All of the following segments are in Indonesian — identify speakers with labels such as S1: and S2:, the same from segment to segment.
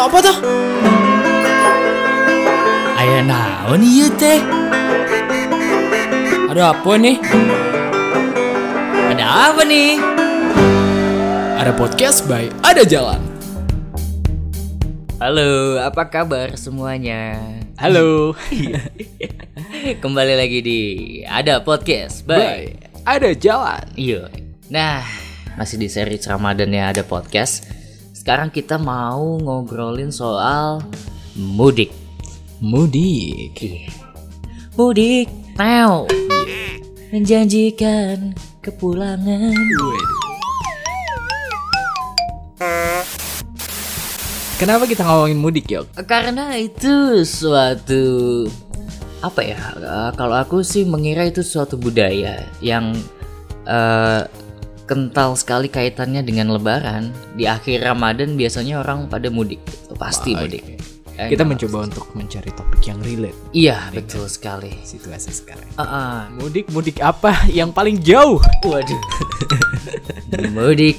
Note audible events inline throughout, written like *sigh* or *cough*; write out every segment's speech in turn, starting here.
S1: apa tuh?
S2: Ayah naon ieu teh?
S1: Ada apa nih?
S2: Ada apa nih?
S1: Ada podcast by Ada Jalan.
S2: Halo, apa kabar semuanya?
S1: Halo. *laughs*
S2: Kembali lagi di Ada Podcast
S1: By
S2: Bye.
S1: Ada Jalan.
S2: Iya. Nah, masih di seri Ramadan ya ada podcast. Sekarang kita mau ngobrolin soal mudik.
S1: Mudik.
S2: Mudik, tau. Menjanjikan kepulangan.
S1: Kenapa kita ngomongin mudik, Yok?
S2: Karena itu suatu apa ya? eh, kalau aku sih mengira itu suatu budaya yang eh, kental sekali kaitannya dengan Lebaran. Di akhir Ramadan biasanya orang pada mudik, gitu. pasti mudik. Eh,
S1: Kita
S2: nggak
S1: mencoba untuk mencari topik yang relate
S2: Iya, betul sekali.
S1: situasi sekarang.
S2: Ah, ah.
S1: Mudik mudik apa yang paling jauh?
S2: Waduh. *laughs* mudik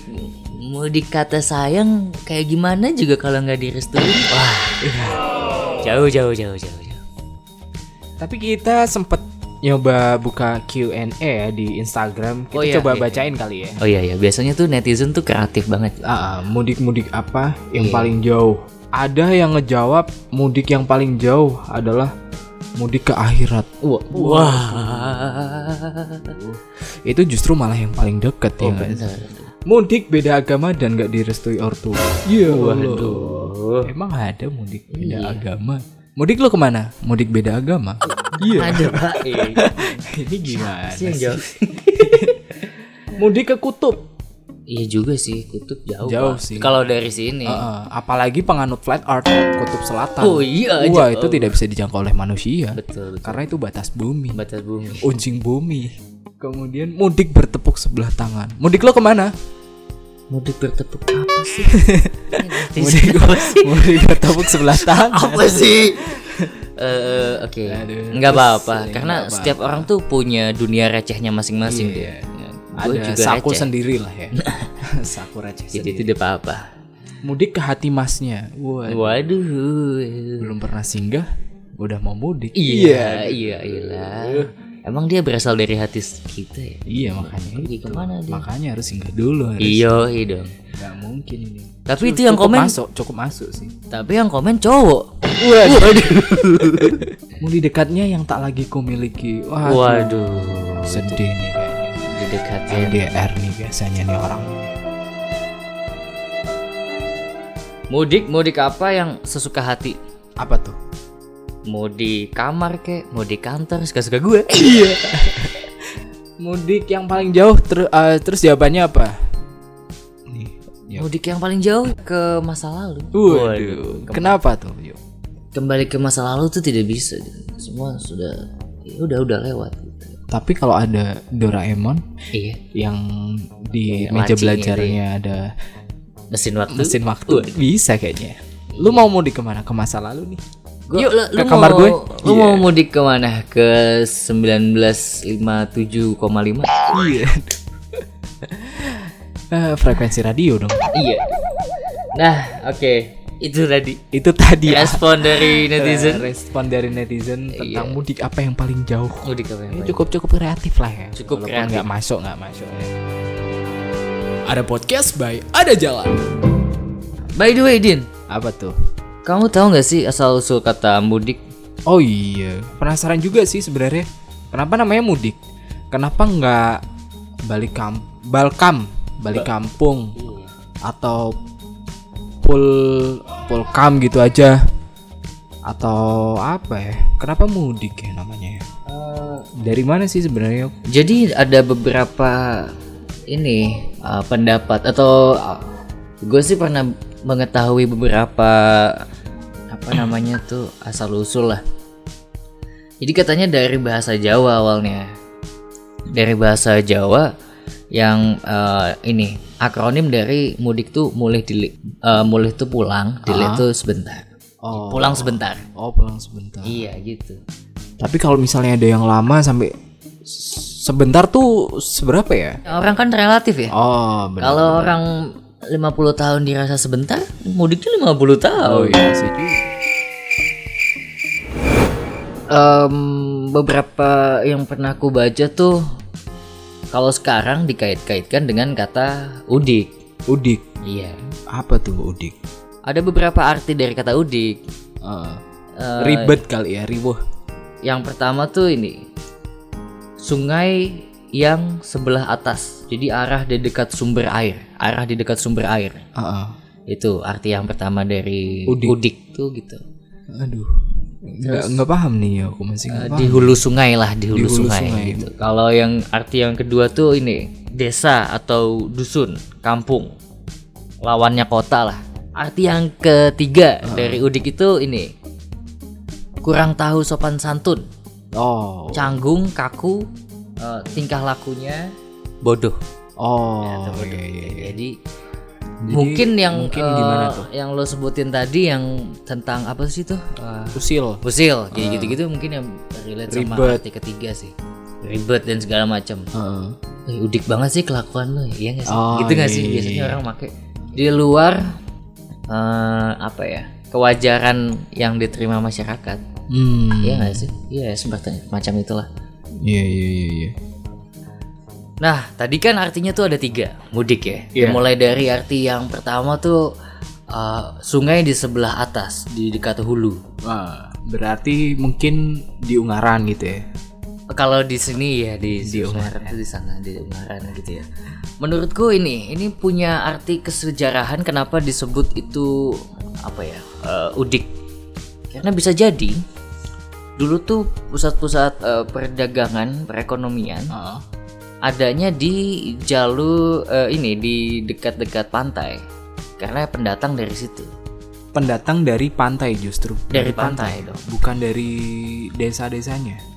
S2: mudik kata sayang kayak gimana juga kalau nggak direstuin. Wah. Jauh jauh jauh jauh jauh.
S1: Tapi kita sempet nyoba buka Q&A ya di Instagram. Kita
S2: Oh iya,
S1: coba
S2: iya,
S1: bacain kali ya.
S2: Oh iya ya, biasanya tuh netizen tuh kreatif banget.
S1: Ah, mudik-mudik apa yang
S2: Iya.
S1: paling jauh? Ada yang ngejawab mudik yang paling jauh adalah mudik ke akhirat.
S2: Wah. Wah.
S1: Itu justru malah yang paling deket ya.
S2: Oh,
S1: nggak?
S2: bener.
S1: Mudik beda agama dan gak direstui ortu. Iya.
S2: Waduh.
S1: Emang ada mudik beda
S2: Iya.
S1: agama? Mudik lo ke mana? Mudik beda agama? Iya.
S2: Ada Pak. *laughs* Eh,
S1: Ini gimana?
S2: sih yang
S1: sih?
S2: jauh. *laughs*
S1: Mudik ke kutub.
S2: Iya juga sih, kutub jauh.
S1: Jauh
S2: Pak.
S1: sih.
S2: Kalau dari sini.
S1: Heeh, apalagi penganut flat earth kutub selatan.
S2: Oh iya,
S1: Wah,
S2: jauh.
S1: itu tidak bisa dijangkau oleh manusia.
S2: Betul, betul.
S1: Karena itu batas bumi.
S2: Batas bumi.
S1: Unjing bumi. Kemudian mudik bertepuk sebelah tangan. Mudik lo ke mana?
S2: Mudik bertepuk apa sih? *laughs*
S1: Mudik,
S2: apa sih?
S1: mudik bertepuk sebelah tangan.
S2: apa sih? *laughs* Eh, oke,
S1: Aduh,
S2: nggak apa-apa. Karena
S1: nggak
S2: setiap orang tuh punya dunia recehnya masing-masing
S1: Iya.
S2: deh. Gue
S1: Ada
S2: juga
S1: saku
S2: receh.
S1: sendiri lah ya. *laughs* saku receh
S2: Jadi
S1: sendiri.
S2: tidak apa-apa.
S1: Mudik ke hati masnya. Wah,
S2: Waduh.
S1: belum pernah singgah, udah mau mudik.
S2: Iya, iya, iya. Emang dia berasal dari hati kita ya?
S1: Iya makanya.
S2: Pergi
S1: itu.
S2: ke mana dia?
S1: Makanya harus singgah dulu. Harus.
S2: Iya, dong.
S1: Nggak mungkin ini.
S2: Tapi
S1: Cukup-
S2: itu yang
S1: cukup
S2: komen,
S1: masuk, cukup masuk sih.
S2: tapi yang komen cowok.
S1: Waduh. Muli dekatnya yang tak lagi ku miliki. Waduh.
S2: Waduh.
S1: Sedih nih kayaknya.
S2: Didekatin.
S1: LDR nih biasanya nih orang.
S2: Mudik, mudik apa yang sesuka hati?
S1: Apa tuh?
S2: Mau di kamar kek, mau di kantor, suka-suka gue. *laughs*
S1: Iya. Mudik yang paling jauh ter- eh, terus jawabannya apa? Nih. Yuk.
S2: Mudik yang paling jauh ke masa lalu.
S1: Waduh. Kenapa tuh? Yuk.
S2: Kembali ke masa lalu tuh tidak bisa. Semua sudah ya udah udah lewat. gitu.
S1: Tapi kalau ada Doraemon
S2: Iya.
S1: yang di
S2: Kayak
S1: meja
S2: lancing
S1: belajarnya ada
S2: Mesin waktu.
S1: mesin waktu, bisa kayaknya. Lu mau mudik ke mana? Ke masa lalu nih?
S2: Gua-
S1: Yuk,
S2: lu,
S1: ke
S2: lu
S1: kamar
S2: mau,
S1: gue.
S2: Lu mau mudik ke mana? Ke 1957,5?
S1: Iya. *laughs* Eh, frekuensi radio dong.
S2: iya. Nah, oke. Itu tadi
S1: Itu tadi ya.
S2: respon dari *laughs* netizen.
S1: Respon dari netizen tentang
S2: Iya.
S1: mudik apa yang paling jauh.
S2: Mudik apa yang paling-
S1: cukup cukup kreatif lah ya.
S2: Cukup
S1: Walaupun
S2: kreatif.
S1: nggak masuk nggak masuk. ya.
S3: Ada podcast by Ada Jalan.
S2: By the way, Din,
S1: Apa tuh?
S2: Kamu tahu nggak sih asal usul kata mudik?
S1: Oh iya, penasaran juga sih sebenarnya. Kenapa namanya mudik? Kenapa nggak balik kamp, balkam, balik kampung, atau pul pulkam gitu aja? Atau apa ya? Kenapa mudik ya namanya? ya? Dari mana sih sebenarnya?
S2: Jadi ada beberapa ini uh, pendapat atau gue sih pernah mengetahui beberapa apa namanya tuh asal usul lah. Jadi katanya dari bahasa Jawa awalnya. Dari bahasa Jawa yang uh, ini akronim dari mudik tuh mulih dili, uh, mulih tuh pulang, dili tuh sebentar.
S1: Oh,
S2: Pulang sebentar.
S1: oh pulang sebentar.
S2: Iya gitu.
S1: Tapi kalau misalnya ada yang lama sampai sebentar tuh seberapa ya?
S2: Orang kan relatif ya.
S1: Oh, benar.
S2: Kalau orang 50 tahun dirasa sebentar, mudiknya 50 tahun.
S1: iya sih
S2: Em, beberapa yang pernah aku baca tuh kalau sekarang dikait-kaitkan dengan kata udik.
S1: Udik.
S2: Iya.
S1: Apa tuh udik?
S2: Ada beberapa arti dari kata udik.
S1: Eh,
S2: Eh,
S1: ribet kali ya, ribuh.
S2: Yang pertama tuh ini sungai yang sebelah atas. Jadi arah di dekat sumber air, arah di dekat sumber air.
S1: Heeh.
S2: Itu arti yang pertama dari
S1: Udik.
S2: udik, tuh gitu.
S1: Aduh. Nggak, nggak paham nih aku masih nggak paham.
S2: di hulu sungai lah, di hulu,
S1: Di hulu
S2: sungai,
S1: sungai.
S2: gitu. Kalau yang arti yang kedua tuh ini desa atau dusun, kampung. Lawannya kota lah. Arti yang ketiga dari udik itu ini kurang tahu sopan santun.
S1: Oh.
S2: canggung, kaku, eh, tingkah lakunya bodoh.
S1: Oh.
S2: Bodoh.
S1: iya, iya, iya.
S2: Jadi,
S1: Jadi,
S2: mungkin yang
S1: mungkin
S2: eh,
S1: gimana tuh?
S2: Yang lo sebutin tadi yang tentang apa sih tuh? Eh,
S1: Usil.
S2: Usil, kayak gitu-gitu mungkin yang relate sama
S1: Ribet.
S2: arti ketiga sih. Ribet dan segala macam.
S1: Heeh.
S2: Eh, udik banget sih kelakuan lo, iya gak sih?
S1: Oh,
S2: gitu gak
S1: iya,
S2: sih
S1: iya,
S2: biasanya
S1: iya.
S2: orang make di luar eh, apa ya? Kewajaran yang diterima masyarakat.
S1: Hmm.
S2: Iya gak sih? Iya, seperti macam itulah.
S1: Iya, iya, iya, iya.
S2: Nah, tadi kan artinya tuh ada tiga, mudik ya.
S1: Iya.
S2: Mulai dari arti yang pertama tuh uh, sungai di sebelah atas, di dekat hulu.
S1: Wah, berarti mungkin di Ungaran gitu ya.
S2: Kalau di sini ya di,
S1: Di
S2: Ungaran tuh di sana di Ungaran gitu ya. Menurutku ini ini punya arti kesejarahan kenapa disebut itu apa ya uh, udik? Karena bisa jadi dulu tuh pusat-pusat uh, perdagangan perekonomian
S1: Heeh.
S2: Adanya di jalur eh, ini di dekat-dekat pantai. Karena pendatang dari situ.
S1: Pendatang dari pantai justru.
S2: dari pantai. dong.
S1: Bukan dari desa-desanya.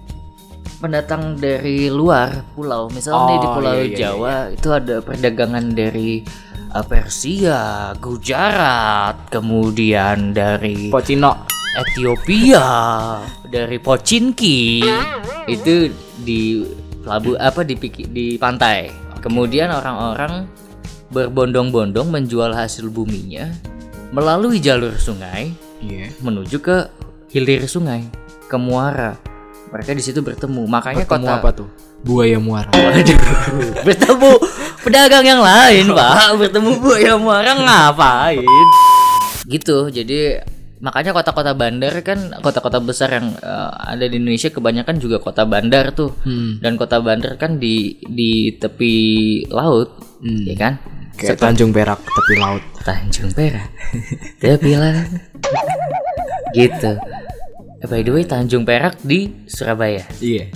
S2: pendatang dari luar pulau. Misalnya nih di
S1: Oh,
S2: pulau
S1: iya, iya,
S2: Jawa itu ada perdagangan dari eh, Persia Gujarat kemudian dari
S1: Pocino.
S2: Ethiopia dari Pochinki. Itu di pelabu apa di di pantai. Kemudian orang-orang berbondong-bondong menjual hasil buminya melalui jalur sungai
S1: Iya.
S2: menuju ke hilir sungai ke muara. Mereka di situ bertemu. Makanya
S1: Ketemu
S2: kota
S1: apa tuh? Buaya muara.
S2: Waduh, *laughs* bertemu pedagang yang lain pak. Bertemu buaya muara ngapain? Gitu. Jadi makanya kota-kota bandar kan kota-kota besar yang eh, ada di Indonesia kebanyakan juga kota bandar tuh
S1: Hmm.
S2: dan kota bandar kan di di tepi laut
S1: Hmm.
S2: ya kan
S1: Kayak Tanjung Perak tepi laut.
S2: Tanjung Perak *laughs* tepi laut gitu Eh, by the way Tanjung Perak di Surabaya
S1: Iya.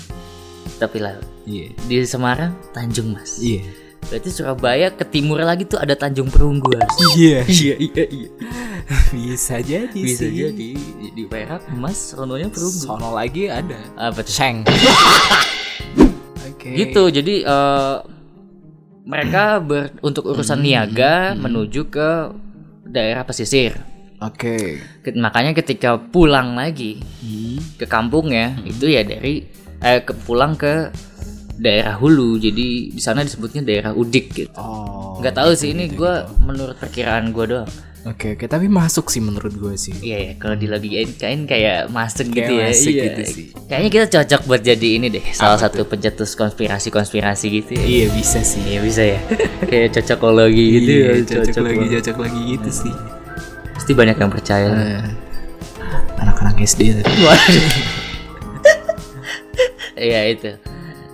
S2: tepi laut
S1: Iya.
S2: di Semarang Tanjung Mas
S1: Iya.
S2: berarti Surabaya ke timur lagi tuh ada Tanjung Perunggu harusnya.
S1: Iya. Iya, iya, iya. *laughs* Bisa jadi
S2: bisa
S1: sih.
S2: jadi di Perak Mas sononya Perunggu
S1: Sono lagi ada.
S2: apa tuh
S1: Sheng. *laughs* Oke.
S2: gitu jadi eh, mereka ber, untuk urusan niaga menuju ke daerah pesisir
S1: Oke.
S2: Ke- makanya ketika pulang lagi ke kampungnya itu ya dari eh ke pulang ke daerah hulu jadi di sana disebutnya daerah udik gitu
S1: Oh.
S2: nggak tahu sih ini gua menurut perkiraan gua doang
S1: Oke, oke, tapi masuk sih menurut gue sih.
S2: iya ya kalau dilogiin kain kayak masuk
S1: Kayak
S2: gitu ya
S1: masuk
S2: iya.
S1: gitu sih.
S2: kayaknya kita cocok buat jadi ini deh salah satu pencetus konspirasi konspirasi gitu ya
S1: Iya bisa sih.
S2: Iya bisa ya *laughs* kayak cocokologi gitu
S1: Iya,
S2: ya
S1: cocok, lagi, cocok lagi gitu sih.
S2: pasti banyak yang percaya
S1: Eh, Anak-anak SD tadi.
S2: Waduh. *laughs* Iya itu.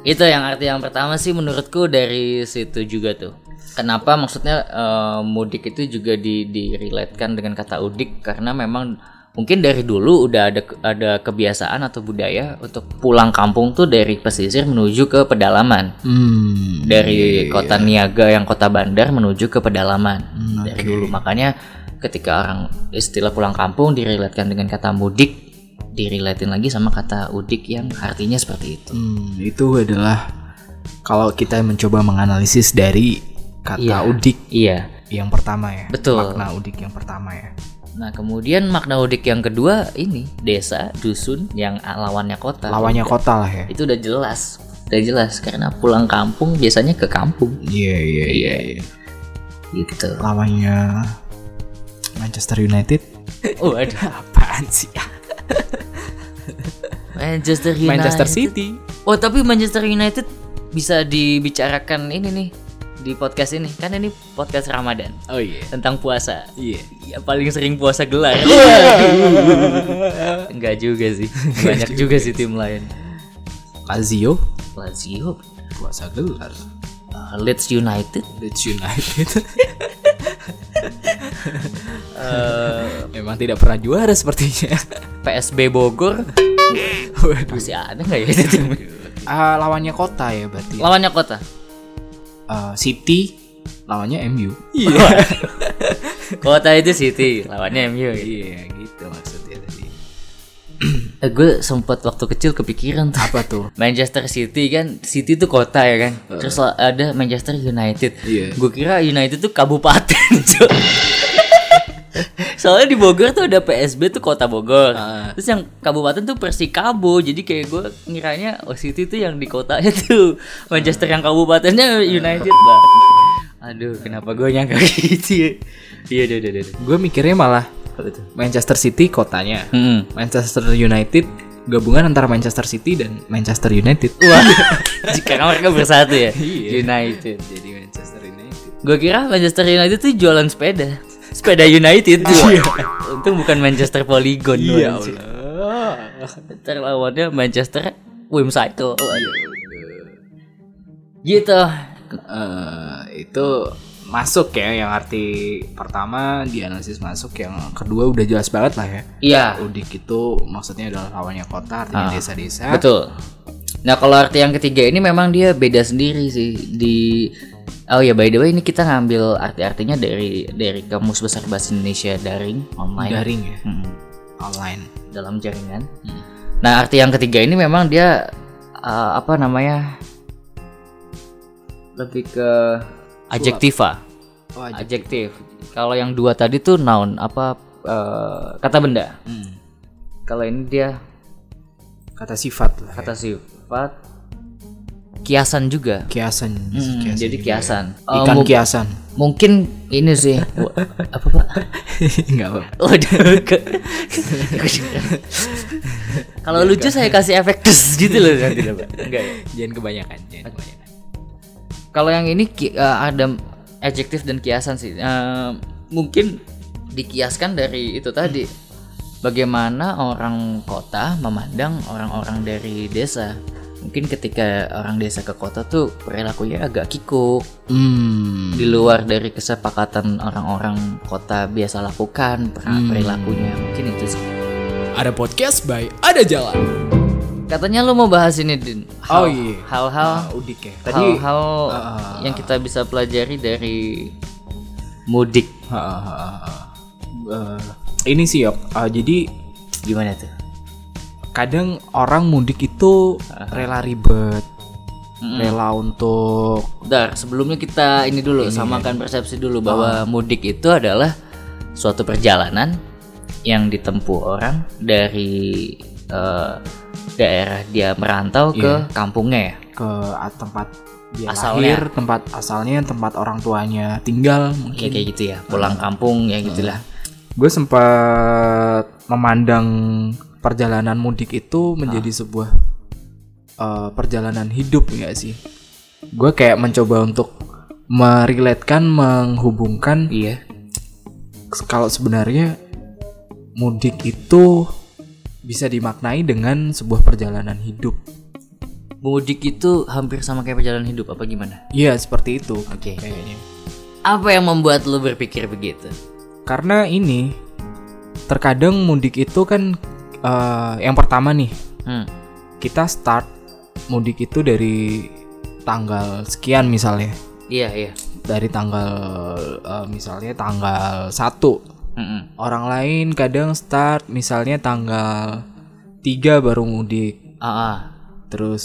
S2: Itu yang arti yang pertama sih menurutku dari situ juga tuh. Kenapa maksudnya eh, mudik itu juga di direlatekan dengan kata udik karena memang mungkin dari dulu udah ada ada kebiasaan atau budaya untuk pulang kampung tuh dari pesisir menuju ke pedalaman.
S1: Hmm.
S2: Dari kota niaga yang kota bandar menuju ke pedalaman.
S1: Hmm,
S2: dari dulu makanya ketika orang istilah pulang kampung direlatekan dengan kata mudik direlatin lagi sama kata udik yang artinya seperti itu.
S1: Hmm, itu adalah kalau kita mencoba menganalisis dari kata
S2: Iya.
S1: udik
S2: Iya.
S1: yang pertama ya.
S2: Betul.
S1: Makna udik yang pertama ya.
S2: Nah, kemudian makna udik yang kedua ini desa, dusun yang lawannya kota.
S1: Lawannya kota lah ya.
S2: Itu udah jelas. Udah jelas karena pulang kampung biasanya ke kampung.
S1: Iya iya iya. iya.
S2: gitu.
S1: lawannya Manchester United. *laughs*
S2: Oh, ada
S1: Apaan sih? *laughs*
S2: Manchester United.
S1: Manchester City.
S2: Oh, tapi Manchester United bisa dibicarakan ini nih di podcast ini. Kan ini podcast Ramadan
S1: Oh iya.
S2: tentang puasa.
S1: Iya.
S2: Ya paling sering puasa gelar. *laughs* Enggak juga sih. Banyak juga sih tim lain.
S1: Lazio
S2: Lazio,
S1: puasa gelar.
S2: uh, Leeds United,
S1: Leeds United.
S2: uh,
S1: Memang tidak pernah juara sepertinya.
S2: PSB Bogor. Masih ada nggak ya itu tim?
S1: Ah, lawannya kota ya berarti.
S2: Lawannya kota.
S1: Ah, City lawannya MU. *laughs*
S2: Kota itu City, lawannya MU.
S1: Iya, gitu maksudnya tadi.
S2: Eh, gue sempat waktu kecil kepikiran tuh.
S1: Apa tuh?
S2: Manchester City kan, City tuh kota ya kan. Terus ada Manchester United.
S1: Iya.
S2: Gue kira United tuh kabupaten. *laughs* Soalnya di Bogor tuh ada PSB tuh kota Bogor.
S1: Ah.
S2: Terus yang kabupaten tuh Persikabo. Jadi kayak gue ngiranya oh City tuh yang di kotanya *laughs* tuh Manchester yang kabupatennya United bang. Aduh, kenapa gue nyangka *laughs* gitu ya? Iya, udah, udah, udah.
S1: Gue mikirnya malah Manchester City kotanya.
S2: Hmm.
S1: Manchester United gabungan antara Manchester City dan Manchester United.
S2: Wah, *laughs* jika mereka bersatu ya,
S1: Iya.
S2: United.
S1: Jadi Manchester United.
S2: Gue kira Manchester United tuh jualan sepeda. Sepeda United tuh. Untung bukan Manchester Polygon.
S1: Iya
S2: anjir.
S1: Allah.
S2: Ntar lawannya Manchester Wim Cycle. Gitu.
S1: Eh, itu masuk ya yang arti pertama dianalisis masuk yang kedua udah jelas banget lah ya.
S2: Iya,
S1: Udik itu maksudnya adalah lawannya kota artinya desa-desa.
S2: betul. Nah, kalau arti yang ketiga ini memang dia beda sendiri sih di Oh ya, by the way ini kita ngambil arti-artinya dari dari Kamus Besar Bahasa Indonesia daring online
S1: Daring ya,
S2: Mm-mm.
S1: online.
S2: dalam jaringan. Nah, arti yang ketiga ini memang dia uh, apa namanya? Lebih ke adjektiva.
S1: Oh.
S2: Adjektif. Kalau yang dua tadi tuh noun apa uh, kata benda.
S1: Hmm.
S2: Kalau ini dia
S1: Kata sifat lah. ya.
S2: kata sifat kiasan juga.
S1: Kiasan.
S2: Hmm,
S1: kiasan
S2: jadi
S1: juga
S2: kiasan. Uh,
S1: Ikan
S2: mu-
S1: kiasan.
S2: mungkin ini sih *laughs* apa pak?
S1: Enggak apa.
S2: Ke- Kalau lucu saya kasih efek tes *laughs* gitu loh nanti loh, Pak. Enggak ya.
S1: Jangan kebanyakan, jangan kebanyakan.
S2: Kalau yang ini eh, ada adjektif dan kiasan sih. Eh, mungkin dikiaskan dari itu tadi. Bagaimana orang kota memandang orang-orang dari desa. Mungkin ketika orang desa ke kota tuh perilakunya agak kikuk.
S1: Hmm.
S2: Di luar dari kesepakatan orang-orang kota biasa lakukan per- perilakunya. Mungkin itu sih.
S3: Ada podcast by Ada Jalan.
S2: Katanya lu mau bahas ini, Din.
S1: Oh
S2: Hal-
S1: iya.
S2: Hal-hal
S1: Ah, udik ya. Tadi
S2: hal-hal
S1: ah,
S2: yang kita bisa pelajari dari mudik.
S1: Ha, ha, ha. Eh, ini sih yok. Ah, jadi
S2: Gimana tuh?
S1: Kadang orang mudik itu rela ribet, rela untuk
S2: Bentar, sebelumnya kita ini dulu samakan persepsi dulu bahwa mudik itu adalah suatu perjalanan yang ditempuh orang dari eh, daerah dia merantau ke kampungnya ya.
S1: ke tempat dia
S2: Asalnya.
S1: lahir, tempat asalnya, tempat orang tuanya tinggal.
S2: Ya
S1: Mungkin
S2: kayak gitu ya, pulang kampung ya gitulah.
S1: gue sempat memandang perjalanan mudik itu menjadi sebuah eh, perjalanan hidup enggak sih? Gue kayak mencoba untuk meriletkan, menghubungkan
S2: Iya.
S1: kalau sebenarnya mudik itu bisa dimaknai dengan sebuah perjalanan hidup.
S2: Mudik itu hampir sama kayak perjalanan hidup apa gimana?
S1: Iya seperti itu
S2: Oke.
S1: kayaknya.
S2: Apa yang membuat lu berpikir begitu?
S1: Karena ini terkadang mudik itu kan eh, yang pertama nih
S2: Hmm.
S1: kita start mudik itu dari tanggal sekian misalnya
S2: Iya, iya.
S1: dari tanggal eh, misalnya tanggal 1
S2: Mm-mm.
S1: orang lain kadang start misalnya tanggal 3 baru mudik
S2: Ah, ah.
S1: terus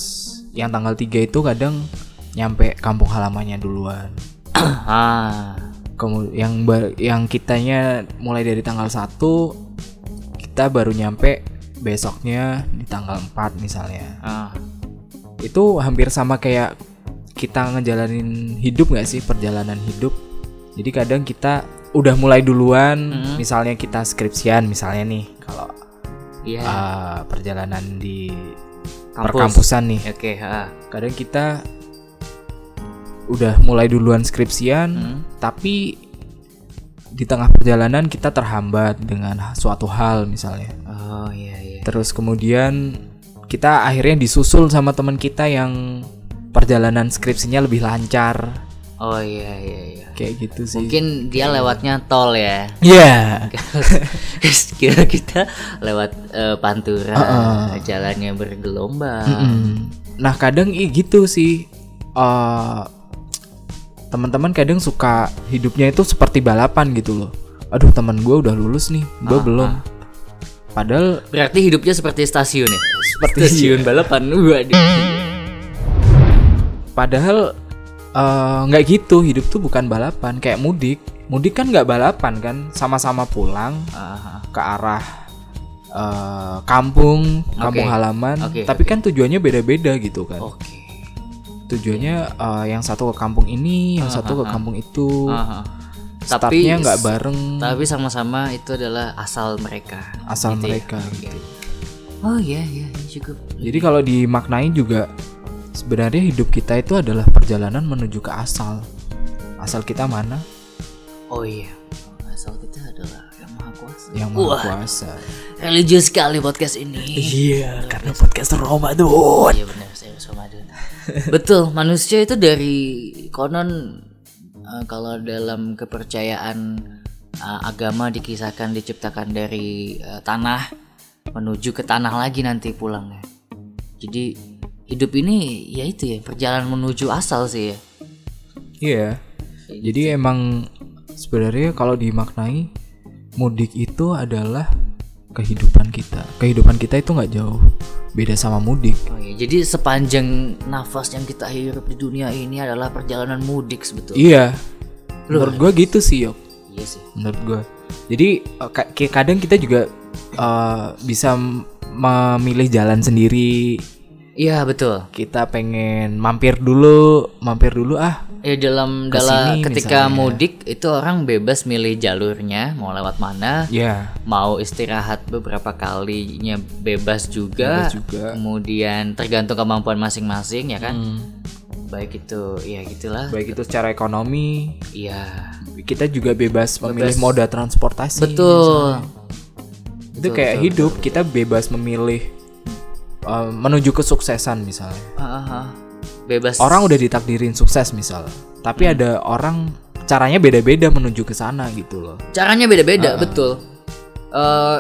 S1: yang tanggal 3 itu kadang nyampe kampung halamannya duluan *coughs*
S2: ah.
S1: Kemu- yang ba- yang kitanya mulai dari tanggal 1 kita baru nyampe besoknya di tanggal 4 misalnya
S2: ah.
S1: itu hampir sama kayak kita ngejalanin hidup nggak sih perjalanan hidup Jadi kadang kita udah mulai duluan,
S2: Hmm.
S1: misalnya kita skripsian misalnya nih kalau
S2: Iya.
S1: uh, perjalanan di
S2: Kampus.
S1: perkampusan nih.
S2: Oke, ha.
S1: Kadang kita udah mulai duluan skripsian,
S2: Hmm.
S1: tapi di tengah perjalanan kita terhambat dengan suatu hal misalnya.
S2: Oh iya iya.
S1: Terus kemudian kita akhirnya disusul sama teman kita yang perjalanan skripsinya lebih lancar.
S2: Oh iya iya iya.
S1: Kayak gitu sih.
S2: Mungkin dia lewatnya tol ya.
S1: Iya.
S2: Kira kita lewat eh, pantura, jalannya bergelombang.
S1: Mm. Nah kadang i gitu sih eh teman-teman kadang suka hidupnya itu seperti balapan gitu loh. Aduh teman gue udah lulus nih, gue belum. Padahal
S2: Berarti hidupnya seperti stasiun ya?
S1: Seperti
S2: stasiun balapan. Waduh.
S1: padahal eh, nggak gitu hidup tuh bukan balapan kayak mudik. Mudik kan nggak balapan kan, sama-sama pulang
S2: Aha.
S1: ke arah eh, kampung, kampung
S2: Oke.
S1: halaman.
S2: Oke,
S1: Tapi kan tujuannya beda-beda gitu kan.
S2: Oke.
S1: Tujuannya eh, yang satu ke kampung ini, yang satu ke kampung itu.
S2: Aha.
S1: Startnya nggak bareng
S2: Tapi sama-sama itu adalah asal mereka.
S1: asal
S2: gitu ya.
S1: mereka gitu.
S2: Oh iya iya iya, cukup.
S1: Jadi kalau dimaknai juga sebenarnya hidup kita itu adalah perjalanan menuju ke asal. Asal kita mana?
S2: Oh iya. Asal kita adalah yang maha kuasa.
S1: Yang maha
S2: Wah.
S1: kuasa.
S2: Religius sekali podcast ini.
S1: Iya, karena podcast Ramadan.
S2: Iya benar, saya Ramadan. Betul, manusia itu dari konon eh, kalau dalam kepercayaan eh, agama dikisahkan diciptakan dari eh, tanah menuju ke tanah lagi nanti pulangnya. Jadi hidup ini ya itu ya perjalanan menuju asal sih ya.
S1: Iya. Jadi emang sebenarnya kalau dimaknai mudik itu adalah kehidupan kita. Kehidupan kita itu nggak jauh beda sama mudik.
S2: Oh iya, jadi sepanjang nafas yang kita hirup di dunia ini adalah perjalanan mudik sebetulnya.
S1: Iya. Menurut gua gitu sih, Yok.
S2: Iya sih.
S1: menurut gue jadi eh, kadang kita juga eh, bisa memilih jalan sendiri
S2: Iya betul.
S1: kita pengen mampir dulu mampir dulu ah
S2: Ya dalam dalam ketika
S1: misalnya.
S2: mudik itu orang bebas milih jalurnya mau lewat mana,
S1: ya
S2: mau istirahat beberapa kalinya bebas juga.
S1: Bebas juga.
S2: Kemudian tergantung kemampuan masing-masing ya kan.
S1: Hmm.
S2: Baik itu ya gitulah.
S1: baik itu secara ekonomi
S2: Iya.
S1: kita juga bebas memilih moda transportasi
S2: Betul.
S1: itu kayak hidup kita bebas memilih eh, menuju kesuksesan misalnya.
S2: Bebas.
S1: orang udah ditakdirin sukses misal tapi
S2: Hmm.
S1: ada orang caranya beda-beda menuju ke sana gitu loh
S2: Caranya beda-beda, betul. Eh,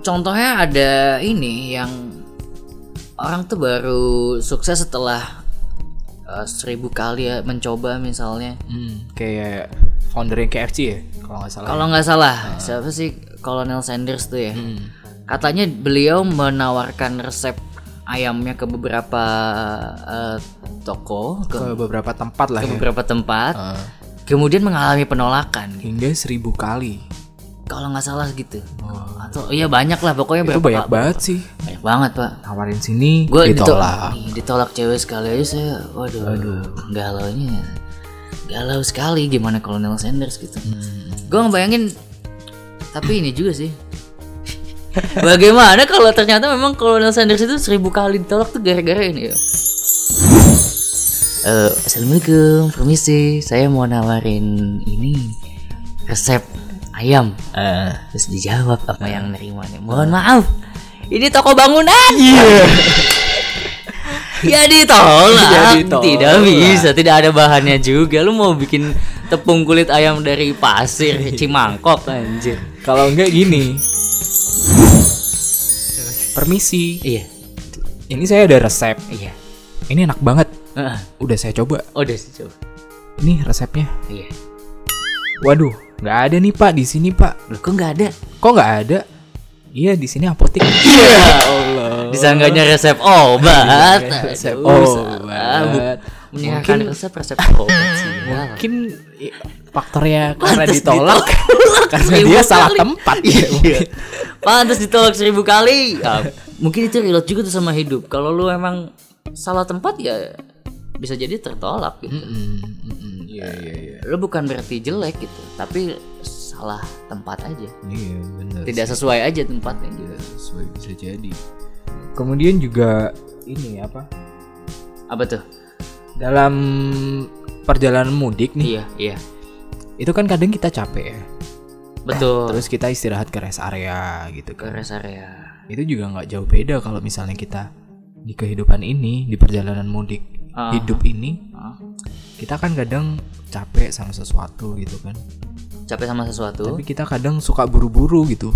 S2: contohnya ada ini yang orang tuh baru sukses setelah eh, seribu kali ya mencoba misalnya.
S1: Hmm, kayak foundernya KFC ya kalau nggak salah.
S2: Kalau nggak salah, siapa sih Colonel Sanders tuh ya?
S1: Hmm.
S2: Katanya beliau menawarkan resep ayamnya ke beberapa eh, toko, ke,
S1: ke beberapa tempat lah
S2: ke
S1: ya.
S2: beberapa tempat,
S1: Ah,
S2: kemudian mengalami penolakan.
S1: hingga seribu kali.
S2: Kalau nggak salah gitu. Atau iya banyak lah pokoknya
S1: Itu
S2: berapa
S1: banyak banget sih.
S2: banyak banget pak.
S1: Tawarin sini,
S2: gue
S1: ditolak.
S2: ditolak ditolak cewek sekali aja saya waduh waduh galau galau sekali gimana Colonel Sanders gitu
S1: Hmm.
S2: gue ngebayangin tapi ini juga sih bagaimana kalau ternyata memang Colonel Sanders itu seribu kali ditolak tuh gara-gara ini ya Eh, Assalamualaikum, permisi, saya mau nawarin ini resep ayam.
S1: Eh,
S2: Terus dijawab apa yang nerimanya. Mohon maaf, ini toko bangunan. *laughs* ya ditolak.
S1: Ya ditolak.
S2: Tidak bisa, tidak ada bahannya juga. Lu mau bikin tepung kulit ayam dari pasir Cimangkok anjir.
S1: kalau enggak gini. Permisi,
S2: Iya,
S1: ini saya ada resep.
S2: iya.
S1: Ini enak banget.
S2: Heeh.
S1: Udah saya coba.
S2: Oh, udah sih coba.
S1: Ini resepnya.
S2: Iya.
S1: Waduh, nggak ada nih Pak di sini Pak.
S2: Loh, kok nggak ada?
S1: Kok nggak ada? Iya di sini apotek.
S2: Iya, Allah. Disangkanya resep obat. *laughs*
S1: Resep obat.
S2: Menyiapkan resep resep obat sih.
S1: Mungkin faktornya karena
S2: Pantes
S1: ditolak karena
S2: seribu
S1: dia salah
S2: kali.
S1: tempat.
S2: Iya. Pantes ditolak seribu kali. Ah, mungkin itu relate juga tuh sama hidup. Kalau lu emang salah tempat ya bisa jadi tertolak gitu.
S1: Mm, mm. Iya iya iya.
S2: Lo bukan berarti jelek gitu, tapi salah tempat aja.
S1: Iya benar.
S2: Tidak sesuai aja tempatnya gitu.
S1: Sesuai bisa jadi. Kemudian juga ini apa?
S2: Apa tuh?
S1: Dalam perjalanan mudik nih,
S2: Iya, iya.
S1: Itu kan kadang kita capek ya.
S2: Betul.
S1: Terus kita istirahat ke rest area gitu
S2: ke
S1: kan.
S2: rest area.
S1: Itu juga nggak jauh beda kalau misalnya kita di kehidupan ini, di perjalanan mudik
S2: Ah.
S1: hidup ini,
S2: Ah,
S1: kita kan kadang capek sama sesuatu gitu kan.
S2: capek sama sesuatu.
S1: Tapi kita kadang suka buru-buru gitu.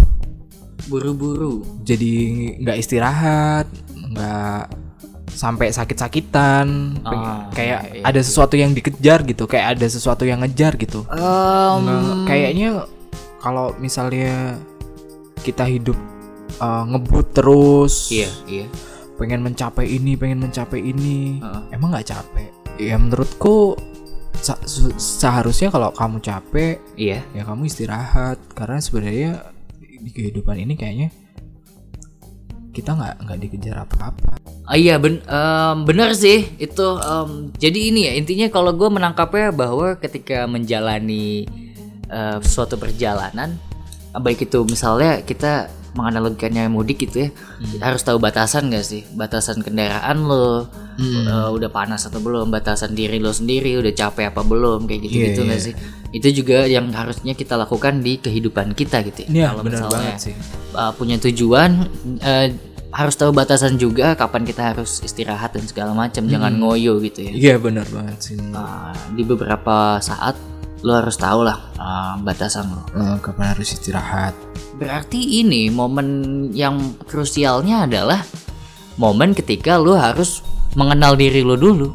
S2: Buru-buru.
S1: Jadi nggak istirahat, nggak sampai sakit-sakitan.
S2: Ah,
S1: kayak
S2: iya, iya,
S1: ada sesuatu yang dikejar gitu, kayak ada sesuatu yang ngejar gitu. Nggak- kayaknya kalau misalnya kita hidup uh, ngebut terus,
S2: Iya, iya.
S1: pengen mencapai ini, pengen mencapai ini,
S2: Heeh.
S1: emang nggak capek? Ya menurutku se- seharusnya kalau kamu capek,
S2: Iya.
S1: ya kamu istirahat karena sebenarnya di kehidupan ini kayaknya kita nggak nggak dikejar apa-apa.
S2: Ah, iya ben em, bener sih itu em, jadi ini ya intinya kalau gue menangkapnya bahwa ketika menjalani eh, suatu perjalanan baik itu misalnya kita menganalogikannya mudik gitu ya. Kita harus tahu batasan gak sih? Batasan kendaraan lo eh, udah panas atau belum? Batasan diri lo sendiri udah capek apa belum? Kayak gitu gitu
S1: Iya,
S2: gak
S1: iya.
S2: sih? Itu juga yang harusnya kita lakukan di kehidupan kita gitu ya
S1: Iya benar banget sih.
S2: uh, punya tujuan uh, harus tahu batasan juga kapan kita harus istirahat dan segala macam. Jangan ngoyo gitu ya.
S1: Iya benar banget sih.
S2: Uh, di beberapa saat lo harus tahu lah uh, batasan lo.
S1: Eh, kapan harus istirahat?
S2: berarti ini momen yang krusialnya adalah momen ketika lo harus mengenal diri lo dulu.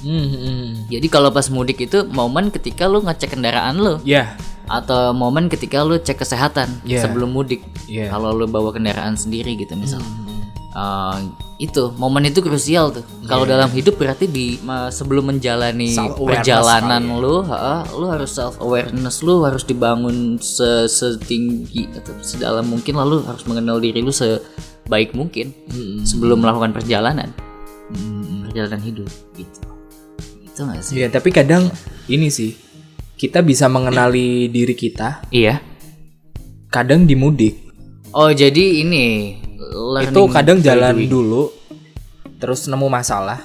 S1: Hmm,
S2: jadi kalau pas mudik itu momen ketika lo ngecek kendaraan lo.
S1: Ya,
S2: atau momen ketika lo cek kesehatan
S1: Iya.
S2: sebelum mudik.
S1: Iya.
S2: kalau lo bawa kendaraan sendiri gitu misal Uh, itu momen itu krusial tuh. Kalau dalam hidup berarti di sebelum menjalani perjalanan lo ha, lo harus self awareness lo harus dibangun se- setinggi atau sedalam mungkin lalu harus mengenal diri lo sebaik mungkin sebelum melakukan perjalanan. Perjalanan hidup gitu. Itu gak sih?
S1: Iya, tapi kadang ini sih kita bisa mengenali diri kita
S2: iya.
S1: kadang di mudik.
S2: oh jadi ini learning
S1: Itu kadang jalan
S2: doing.
S1: dulu terus nemu masalah,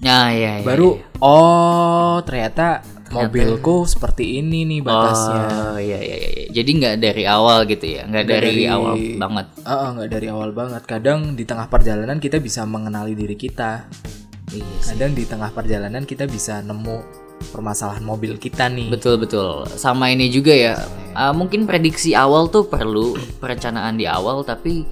S2: nah iya, iya
S1: baru oh ternyata mobilku seperti ini nih batasnya.
S2: Oh iya iya iya. Jadi nggak dari awal gitu ya, nggak dari,
S1: dari-
S2: awal banget.
S1: Ah, ah, nggak dari awal banget. Kadang di tengah perjalanan kita bisa mengenali diri kita.
S2: Iya sih.
S1: Kadang di tengah perjalanan kita bisa nemu permasalahan mobil kita nih.
S2: Betul betul. Sama ini juga ya. ah, mungkin prediksi awal tuh perlu perencanaan di awal, tapi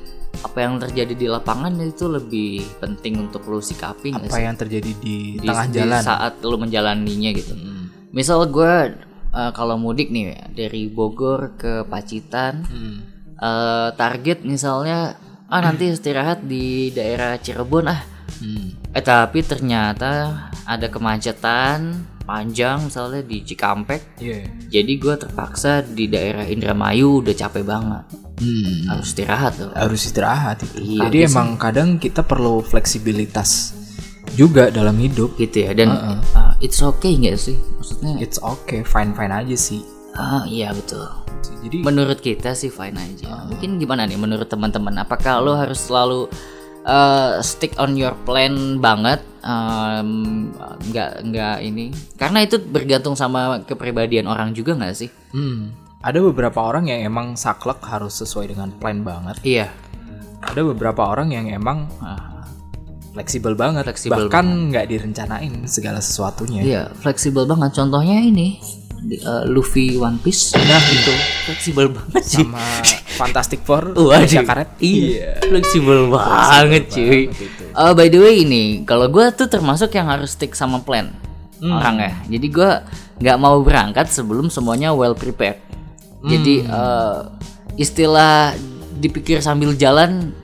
S2: apa yang terjadi di lapangan itu lebih penting untuk lu sikapi
S1: Apa
S2: sih?
S1: yang terjadi di,
S2: Di-
S1: tengah
S2: di
S1: jalan?
S2: saat lu menjalaninya gitu. Misal gue kalau mudik nih dari Bogor ke Pacitan,
S1: Hmm.
S2: eh, target misalnya ah nanti istirahat di daerah Cirebon ah
S1: Hmm.
S2: Eh tapi ternyata ada kemacetan panjang misalnya di Cikampek.
S1: Iya.
S2: Jadi gue terpaksa di daerah Indramayu udah capek banget.
S1: Hmm.
S2: Harus istirahat tuh.
S1: Harus istirahat itu.
S2: Iya,
S1: Jadi emang kadang kita perlu fleksibilitas juga dalam hidup.
S2: Gitu ya. Dan ah, it's okay nggak sih? Maksudnya
S1: It's okay, fine fine aja sih.
S2: ah iya betul.
S1: Jadi
S2: Menurut kita sih fine aja. Mungkin gimana nih menurut teman-teman? Apakah lo harus selalu uh, stick on your plan banget? Um, nggak nggak ini? Karena itu bergantung sama kepribadian orang juga nggak sih?
S1: hmm, ada beberapa orang yang emang saklek harus sesuai dengan plan banget.
S2: Iya.
S1: Ada beberapa orang yang emang
S2: Ah,
S1: fleksibel banget,
S2: Fleksibel
S1: bahkan nggak direncanain segala sesuatunya.
S2: Iya, fleksibel banget. Contohnya ini di, eh, Luffy One Piece. Nah, itu fleksibel banget sih.
S1: Sama Fantastic Four. Asia Karet.
S2: Iya, fleksibel banget cuy.
S1: banget itu.
S2: Eh, by the way ini, kalau gue tuh termasuk yang harus stick sama plan
S1: Hmm.
S2: orang ya. Jadi gue nggak mau berangkat sebelum semuanya well prepared. Jadi
S1: Hmm.
S2: eh, istilah dipikir sambil jalan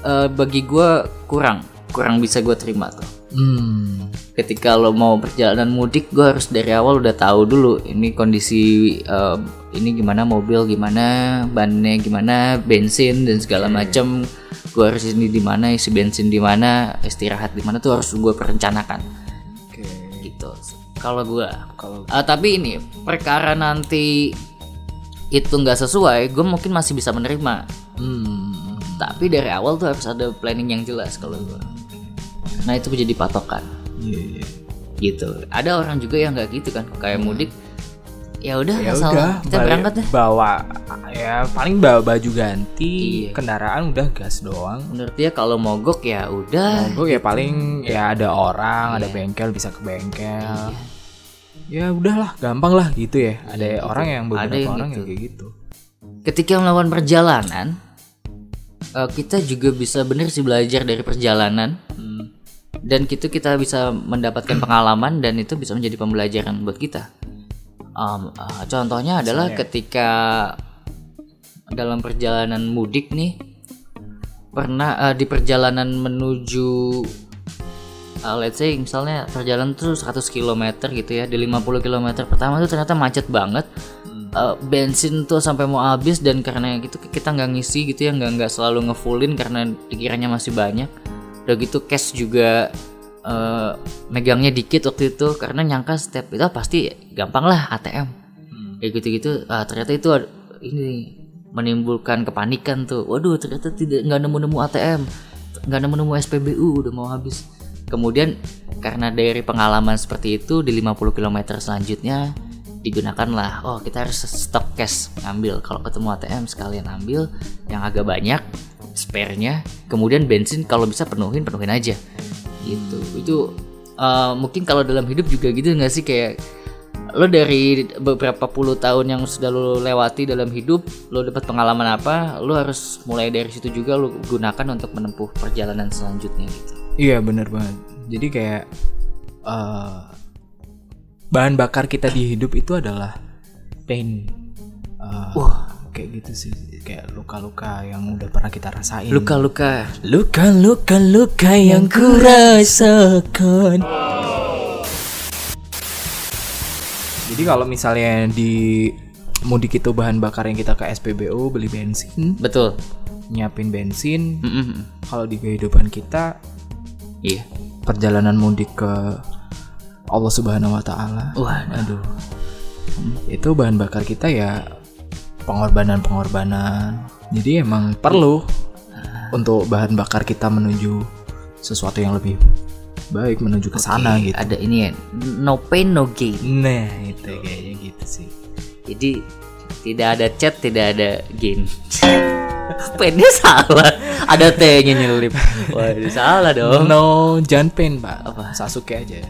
S2: eh, bagi gue kurang, kurang bisa gue terima tuh.
S1: Hmm.
S2: ketika lo mau perjalanan mudik gue harus dari awal udah tahu dulu ini kondisi eh, ini gimana mobil gimana bannya gimana bensin dan segala macam gue harus ini di mana isi bensin di mana istirahat di mana tuh harus gue perencanakan.
S1: Oke.
S2: gitu. Kalau gua.
S1: Kalau
S2: Eh, tapi ini perkara nanti itu nggak sesuai gue mungkin masih bisa menerima.
S1: Hmm,
S2: tapi dari awal tuh harus ada planning yang jelas kalau gua. Nah itu menjadi patokan.
S1: Iya, iya.
S2: gitu. Ada orang juga yang nggak gitu kan kayak mudik ya udah
S1: ya udah
S2: kita
S1: balik-
S2: berangkat deh.
S1: bawa ya paling bawa baju ganti
S2: Iya.
S1: kendaraan udah gas doang.
S2: Menurut dia kalau mogok ya udah.
S1: Mogok ya paling ya ada orang ada
S2: Iya.
S1: bengkel bisa ke bengkel. Ya udahlah gampang lah gitu ya. Ada orang yang
S2: Ada
S1: beberapa
S2: yang
S1: orang
S2: gitu.
S1: yang kayak gitu.
S2: Ketika melakukan perjalanan eh, kita juga bisa bener sih belajar dari perjalanan. Dan gitu kita bisa mendapatkan pengalaman dan itu bisa menjadi pembelajaran buat kita Em, eh, contohnya adalah ketika dalam perjalanan mudik nih pernah eh, di perjalanan menuju eh, let's say misalnya perjalanan tuh 100 km gitu ya di 50 km pertama tuh ternyata macet banget. Eh, bensin tuh sampai mau habis dan karena gitu kita nggak ngisi gitu ya nggak nggak selalu ngefullin karena dikiranya masih banyak. Udah gitu cash juga eh, megangnya dikit waktu itu karena nyangka step itu pasti gampang lah ATM kayak gitu-gitu ah, ternyata itu ini menimbulkan kepanikan tuh. Waduh ternyata tidak nggak nemu-nemu ATM nggak nemu-nemu SPBU udah mau habis. Kemudian karena dari pengalaman seperti itu di 50 km selanjutnya digunakanlah oh kita harus stok cash ngambil. Kalau ketemu ATM sekalian ambil yang agak banyak spare-nya kemudian bensin kalau bisa penuhin penuhin aja. Gitu. Itu eh, mungkin kalau dalam hidup juga gitu nggak sih? Kayak lo dari beberapa puluh tahun yang sudah lo lewati dalam hidup lo dapat pengalaman apa lo harus mulai dari situ juga lo gunakan untuk menempuh perjalanan selanjutnya gitu.
S1: Iya bener banget. Jadi kayak eh, bahan bakar kita di hidup itu adalah pain Eh, kayak gitu sih. Kayak luka-luka yang udah pernah kita rasain.
S2: Luka-luka.
S1: Luka-luka luka yang ku rasakan. Jadi kalau misalnya di mudik itu bahan bakar yang kita ke SPBU beli bensin.
S2: Betul.
S1: Nyiapin bensin.
S2: Mm-mm.
S1: kalau di kehidupan kita
S2: iya.
S1: perjalanan mudik ke Allah Subhanahu wa taala.
S2: Wah,
S1: Aduh. Itu bahan bakar kita ya pengorbanan-pengorbanan. Jadi emang perlu untuk bahan bakar kita menuju sesuatu yang lebih baik menuju ke sana gitu.
S2: ada ini ya no pain no gain
S1: Nah, itu kayaknya gitu sih.
S2: jadi tidak ada chat tidak ada gain *laughs* painnya salah ada T nya nyelip waduh salah dong
S1: No, jangan pain, Pak.
S2: Apa?
S1: Sasuke aja.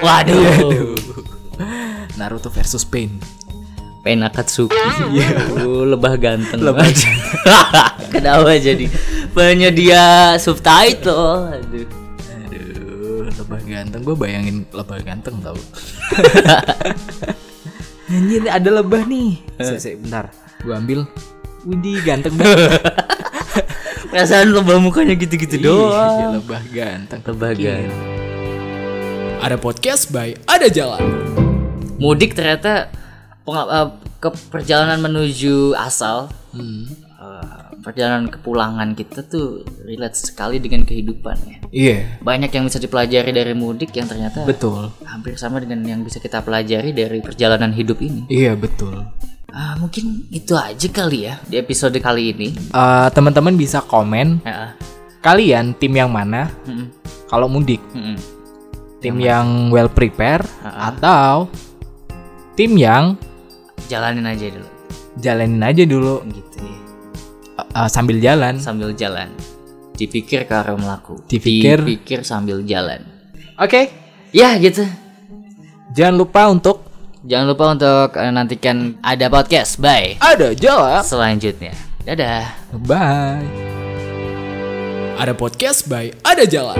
S2: waduh
S1: Naruto versus Pain.
S2: Pain Akatsuki Aduh, lebah ganteng lebah *laughs* kenapa jadi penyedia subtitle aduh
S1: Aduh, lebah ganteng. Gue bayangin lebah ganteng tau. *laughs* *laughs* Anjir, ada lebah nih. Sik, sik, bentar. Gue ambil. Widih, ganteng banget. *laughs*
S2: perasaan lebah mukanya gitu-gitu
S1: Iya,
S2: doang
S1: lebah ganteng.
S2: lebah ganteng
S3: Ada podcast by Ada Jalan.
S2: mudik ternyata eh, ke perjalanan menuju asal
S1: Hmm.
S2: eh, perjalanan kepulangan kita tuh relate sekali dengan kehidupan ya
S1: Iya,
S2: banyak yang bisa dipelajari dari mudik yang ternyata
S1: betul.
S2: hampir sama dengan yang bisa kita pelajari dari perjalanan hidup ini
S1: Iya, betul.
S2: Ah, mungkin itu aja kali ya di episode kali ini.
S1: Eh, teman-teman bisa komen
S2: Ya,
S1: kalian tim yang mana?
S2: Mm-mm,
S1: kalau mudik.
S2: Mm-mm.
S1: tim yang well prepare atau tim yang
S2: jalanin aja dulu.
S1: jalanin aja dulu.
S2: Gitu ya.
S1: Eh, eh, sambil jalan.
S2: Sambil jalan. Dipikir ke arah melaku
S1: Dipikir-
S2: dipikir sambil jalan.
S1: Oke?
S2: Ya gitu.
S1: Jangan lupa untuk
S2: jangan lupa untuk eh, nantikan ada podcast bye
S1: ada jalan
S2: selanjutnya. Dadah.
S1: Bye.
S3: Ada podcast by Ada Jalan.